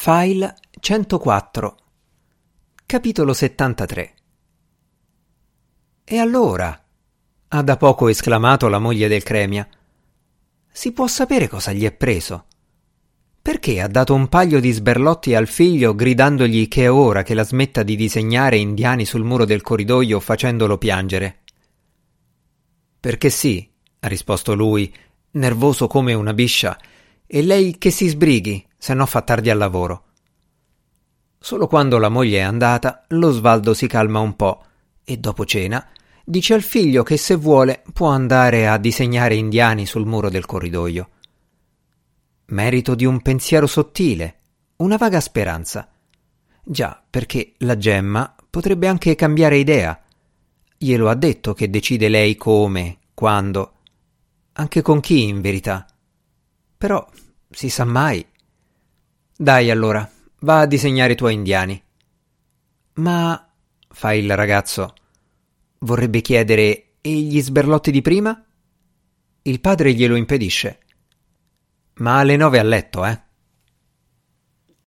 File 104 Capitolo 73 E allora? ha da poco esclamato la moglie del Cremia. Si può sapere cosa gli è preso? Perché ha dato un paio di sberlotti al figlio gridandogli che è ora che la smetta di disegnare indiani sul muro del corridoio facendolo piangere? Perché sì, ha risposto lui, nervoso come una biscia, e lei che si sbrighi, se no fa tardi al lavoro. Solo quando la moglie è andata, lo Svaldo si calma un po' e dopo cena dice al figlio che se vuole può andare a disegnare indiani sul muro del corridoio. Merito di un pensiero sottile, una vaga speranza. Già, perché la gemma potrebbe anche cambiare idea. Glielo ha detto che decide lei come, quando, anche con chi in verità. Però si sa mai. Dai allora, va a disegnare i tuoi indiani. Ma, fa il ragazzo, Vorrebbe chiedere e gli sberlotti di prima? Il padre glielo impedisce. Ma alle nove a letto, eh?